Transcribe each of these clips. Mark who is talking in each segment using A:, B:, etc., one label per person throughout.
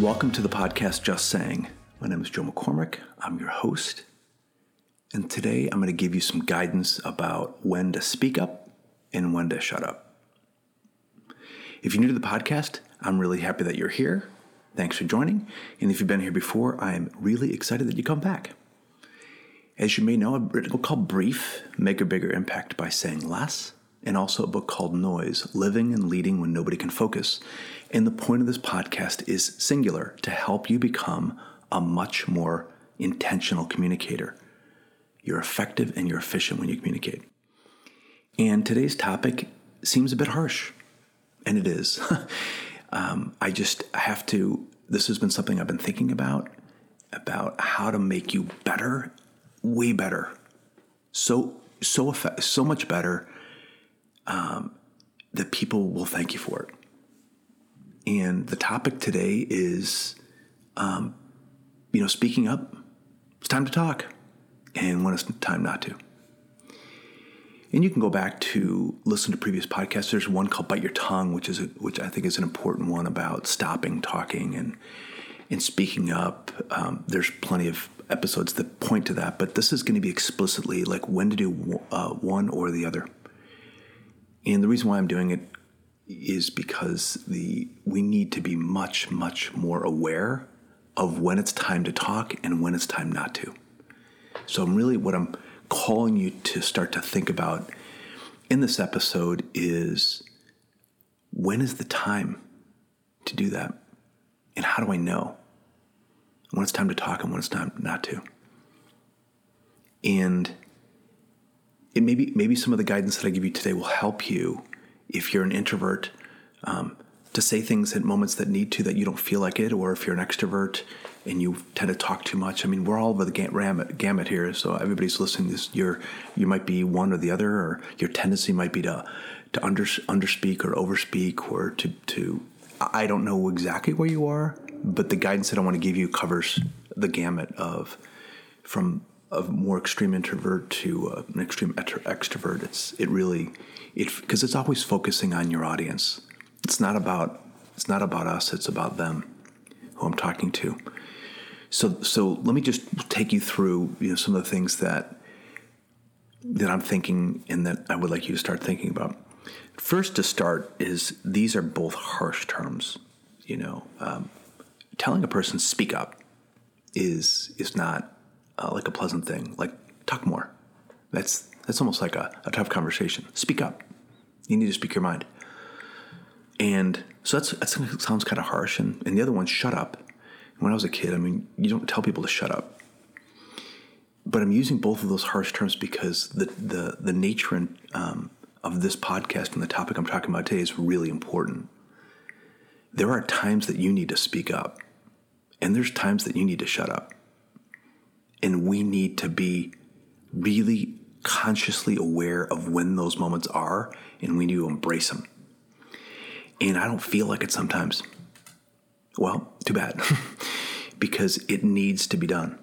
A: Welcome to the podcast Just Saying. My name is Joe McCormick. I'm your host. And today I'm going to give you some guidance about when to speak up and when to shut up. If you're new to the podcast, I'm really happy that you're here. Thanks for joining. And if you've been here before, I'm really excited that you come back. As you may know, I've written a book called Brief Make a Bigger Impact by Saying Less, and also a book called Noise Living and Leading When Nobody Can Focus. And the point of this podcast is singular to help you become a much more intentional communicator. You're effective and you're efficient when you communicate. And today's topic seems a bit harsh, and it is. um, I just have to, this has been something I've been thinking about, about how to make you better, way better. So, so, so much better um, that people will thank you for it. And the topic today is, um, you know, speaking up. It's time to talk, and when it's time not to. And you can go back to listen to previous podcasts. There's one called "Bite Your Tongue," which is a, which I think is an important one about stopping talking and and speaking up. Um, there's plenty of episodes that point to that, but this is going to be explicitly like when to do uh, one or the other. And the reason why I'm doing it is because the we need to be much much more aware of when it's time to talk and when it's time not to. So I'm really what I'm calling you to start to think about in this episode is when is the time to do that? And how do I know when it's time to talk and when it's time not to? And it maybe maybe some of the guidance that I give you today will help you if you're an introvert um, to say things at moments that need to that you don't feel like it, or if you're an extrovert and you tend to talk too much. I mean, we're all over the gamut, gamut here, so everybody's listening. This you're you might be one or the other, or your tendency might be to to under underspeak or overspeak, or to to I don't know exactly where you are, but the guidance that I want to give you covers the gamut of from a more extreme introvert to uh, an extreme extrovert. It's it really it because it's always focusing on your audience. It's not about it's not about us. It's about them, who I'm talking to. So so let me just take you through you know some of the things that that I'm thinking and that I would like you to start thinking about. First, to start is these are both harsh terms. You know, um, telling a person speak up is is not uh, like a pleasant thing. Like talk more. That's that's almost like a, a tough conversation. Speak up. You need to speak your mind. And so that's that sounds kind of harsh. And, and the other one, shut up. When I was a kid, I mean, you don't tell people to shut up. But I'm using both of those harsh terms because the the the nature and, um, of this podcast and the topic I'm talking about today is really important. There are times that you need to speak up, and there's times that you need to shut up. And we need to be really consciously aware of when those moments are, and we need to embrace them. And I don't feel like it sometimes. Well, too bad, because it needs to be done.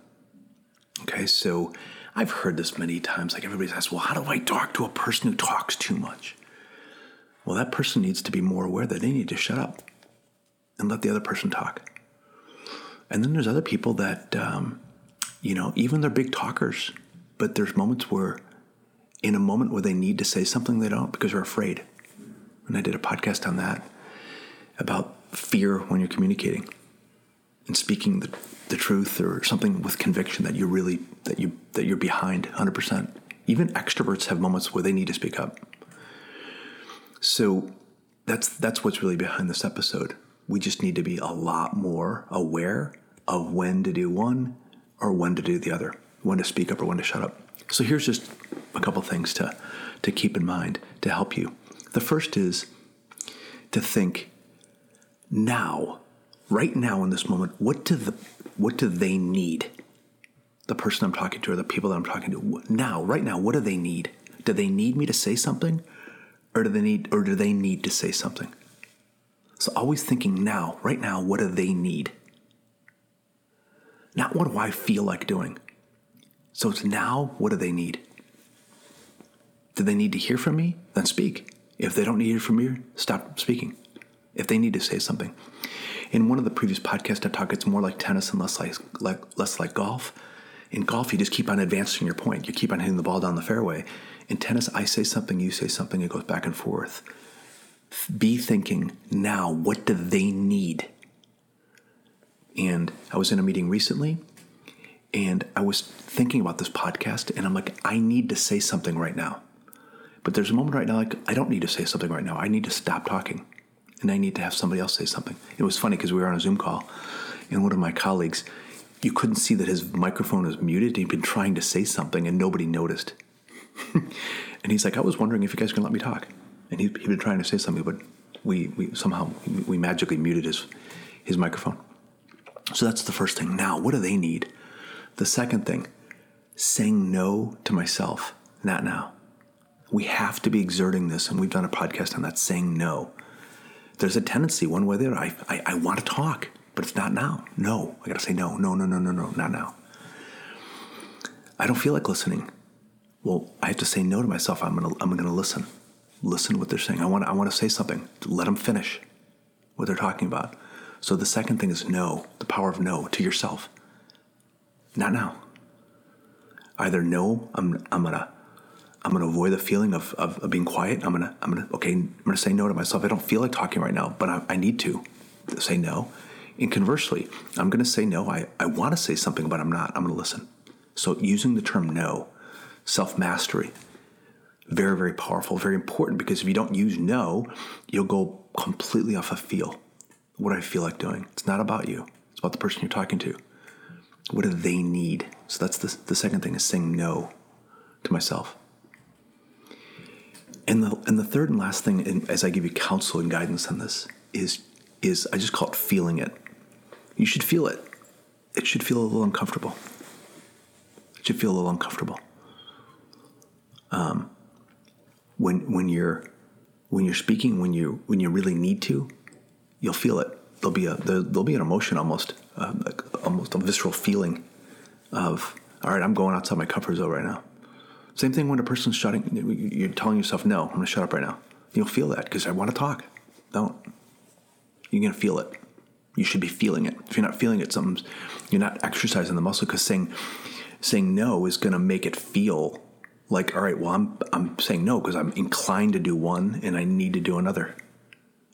A: Okay, so I've heard this many times. Like everybody's asked, well, how do I talk to a person who talks too much? Well, that person needs to be more aware that they need to shut up and let the other person talk. And then there's other people that um, you know, even they're big talkers, but there's moments where, in a moment where they need to say something, they don't because they're afraid. And I did a podcast on that about fear when you're communicating and speaking the, the truth or something with conviction that you're really that you that you're behind 100%. Even extroverts have moments where they need to speak up. So that's that's what's really behind this episode. We just need to be a lot more aware of when to do one or when to do the other, when to speak up or when to shut up. So here's just a couple things to, to keep in mind to help you. The first is to think now, right now in this moment, what do the what do they need? The person I'm talking to or the people that I'm talking to now, right now, what do they need? Do they need me to say something? Or do they need or do they need to say something? So always thinking now, right now, what do they need? Not what do I feel like doing. So it's now, what do they need? Do they need to hear from me? Then speak. If they don't need it from me, stop speaking. If they need to say something. In one of the previous podcasts, I talk it's more like tennis and less like, like less like golf. In golf, you just keep on advancing your point. You keep on hitting the ball down the fairway. In tennis, I say something, you say something, it goes back and forth. Be thinking now, what do they need? And I was in a meeting recently and I was thinking about this podcast and I'm like, I need to say something right now. But there's a moment right now, like, I don't need to say something right now. I need to stop talking and I need to have somebody else say something. It was funny because we were on a Zoom call and one of my colleagues, you couldn't see that his microphone was muted. He'd been trying to say something and nobody noticed. and he's like, I was wondering if you guys can let me talk. And he, he'd been trying to say something, but we, we somehow we magically muted his his microphone. So that's the first thing. Now, what do they need? The second thing, saying no to myself, not now. We have to be exerting this, and we've done a podcast on that, saying no. There's a tendency, one way or the other, I, I, I want to talk, but it's not now. No, I got to say no, no, no, no, no, no, not now. I don't feel like listening. Well, I have to say no to myself. I'm gonna, I'm gonna listen listen to what they're saying. I want I want to say something. Let them finish what they're talking about. So the second thing is no, the power of no to yourself. Not now. Either no, I'm I'm gonna I'm gonna avoid the feeling of, of, of being quiet. I'm gonna I'm gonna okay, I'm gonna say no to myself. I don't feel like talking right now, but I, I need to say no. And conversely, I'm gonna say no. I, I want to say something, but I'm not. I'm gonna listen. So using the term no, self mastery, very, very powerful, very important because if you don't use no, you'll go completely off of feel. What do I feel like doing? It's not about you, it's about the person you're talking to. What do they need? So that's the, the second thing is saying no to myself. And the, and the third and last thing, and as I give you counsel and guidance on this, is, is I just call it feeling it. You should feel it. It should feel a little uncomfortable. It should feel a little uncomfortable. Um, when when you're when you're speaking when you when you really need to, you'll feel it. There'll be a there, will be an emotion almost uh, almost a visceral feeling of all right, I'm going outside my comfort zone right now. Same thing when a person's shutting. You're telling yourself, "No, I'm going to shut up right now." You'll feel that because I want to talk. Don't. You're going to feel it. You should be feeling it. If you're not feeling it, something's you're not exercising the muscle because saying saying no is going to make it feel like all right well i'm i'm saying no because i'm inclined to do one and i need to do another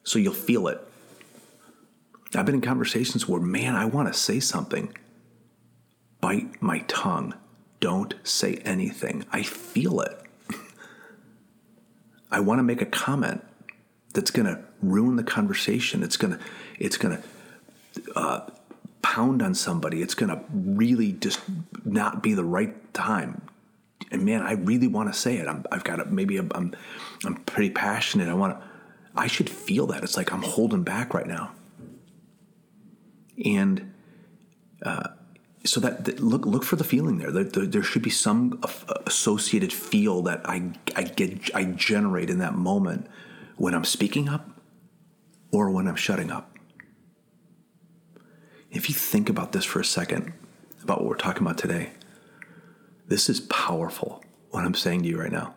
A: so you'll feel it i've been in conversations where man i want to say something bite my tongue don't say anything i feel it i want to make a comment that's going to ruin the conversation it's going to it's going to uh, pound on somebody it's going to really just not be the right time and man, I really want to say it. i have got it. Maybe I'm, I'm pretty passionate. I want to. I should feel that. It's like I'm holding back right now. And uh, so that, that, look look for the feeling there. There, there, there should be some associated feel that I I get I generate in that moment when I'm speaking up or when I'm shutting up. If you think about this for a second, about what we're talking about today, this is powerful, what I'm saying to you right now.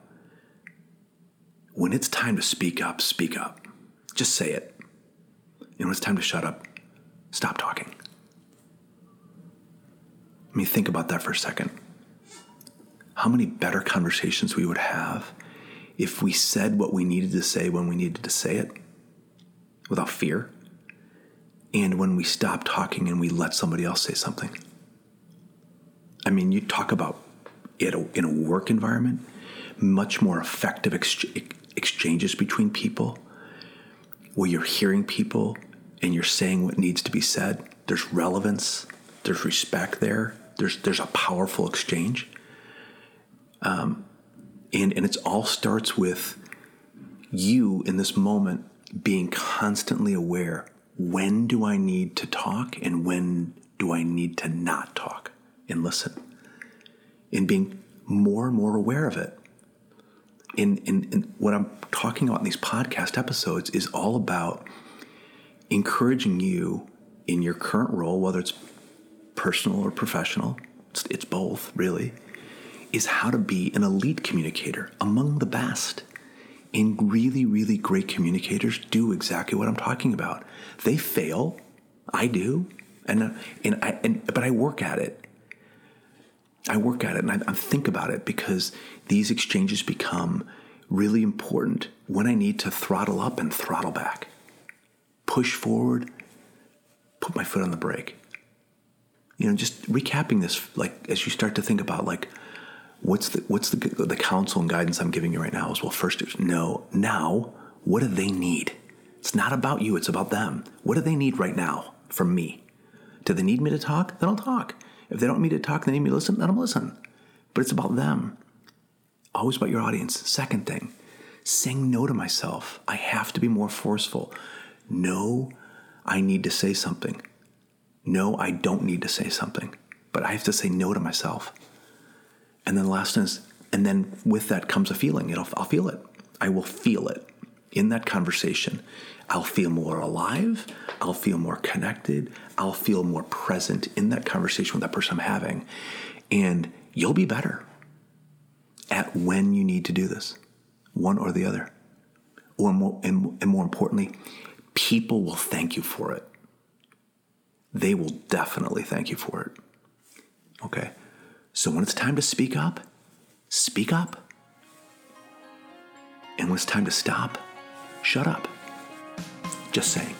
A: When it's time to speak up, speak up. Just say it. And when it's time to shut up, stop talking. I mean, think about that for a second. How many better conversations we would have if we said what we needed to say when we needed to say it without fear, and when we stop talking and we let somebody else say something. I mean, you talk about a, in a work environment, much more effective ex- exchanges between people where you're hearing people and you're saying what needs to be said. There's relevance, there's respect there, there's, there's a powerful exchange. Um, and, and it all starts with you in this moment being constantly aware when do I need to talk and when do I need to not talk and listen in being more and more aware of it. In, in, in what I'm talking about in these podcast episodes is all about encouraging you in your current role, whether it's personal or professional, it's, it's both really, is how to be an elite communicator among the best. And really, really great communicators do exactly what I'm talking about. They fail, I do, and and I and but I work at it. I work at it and I, I think about it because these exchanges become really important when I need to throttle up and throttle back, push forward, put my foot on the brake. You know, just recapping this, like as you start to think about like what's the what's the the counsel and guidance I'm giving you right now is well, first no, now what do they need? It's not about you, it's about them. What do they need right now from me? Do they need me to talk? Then I'll talk. If they don't need me to talk, they need me to listen, then I'll listen. But it's about them. Always about your audience. Second thing, saying no to myself. I have to be more forceful. No, I need to say something. No, I don't need to say something. But I have to say no to myself. And then last is, and then with that comes a feeling. It'll, I'll feel it. I will feel it in that conversation. I'll feel more alive. I'll feel more connected. I'll feel more present in that conversation with that person I'm having. And you'll be better at when you need to do this, one or the other. Or more, and, and more importantly, people will thank you for it. They will definitely thank you for it. Okay. So when it's time to speak up, speak up. And when it's time to stop, shut up. Just saying.